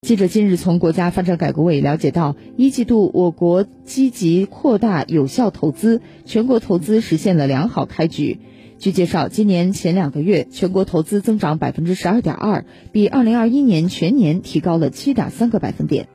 记者近日从国家发展改革委了解到一季度我国积极扩大有效投资全国投资实现了良好开局。据介绍今年前两个月全国投资增长百分之十二点二比二零二一年全年提高了七点三个百分点。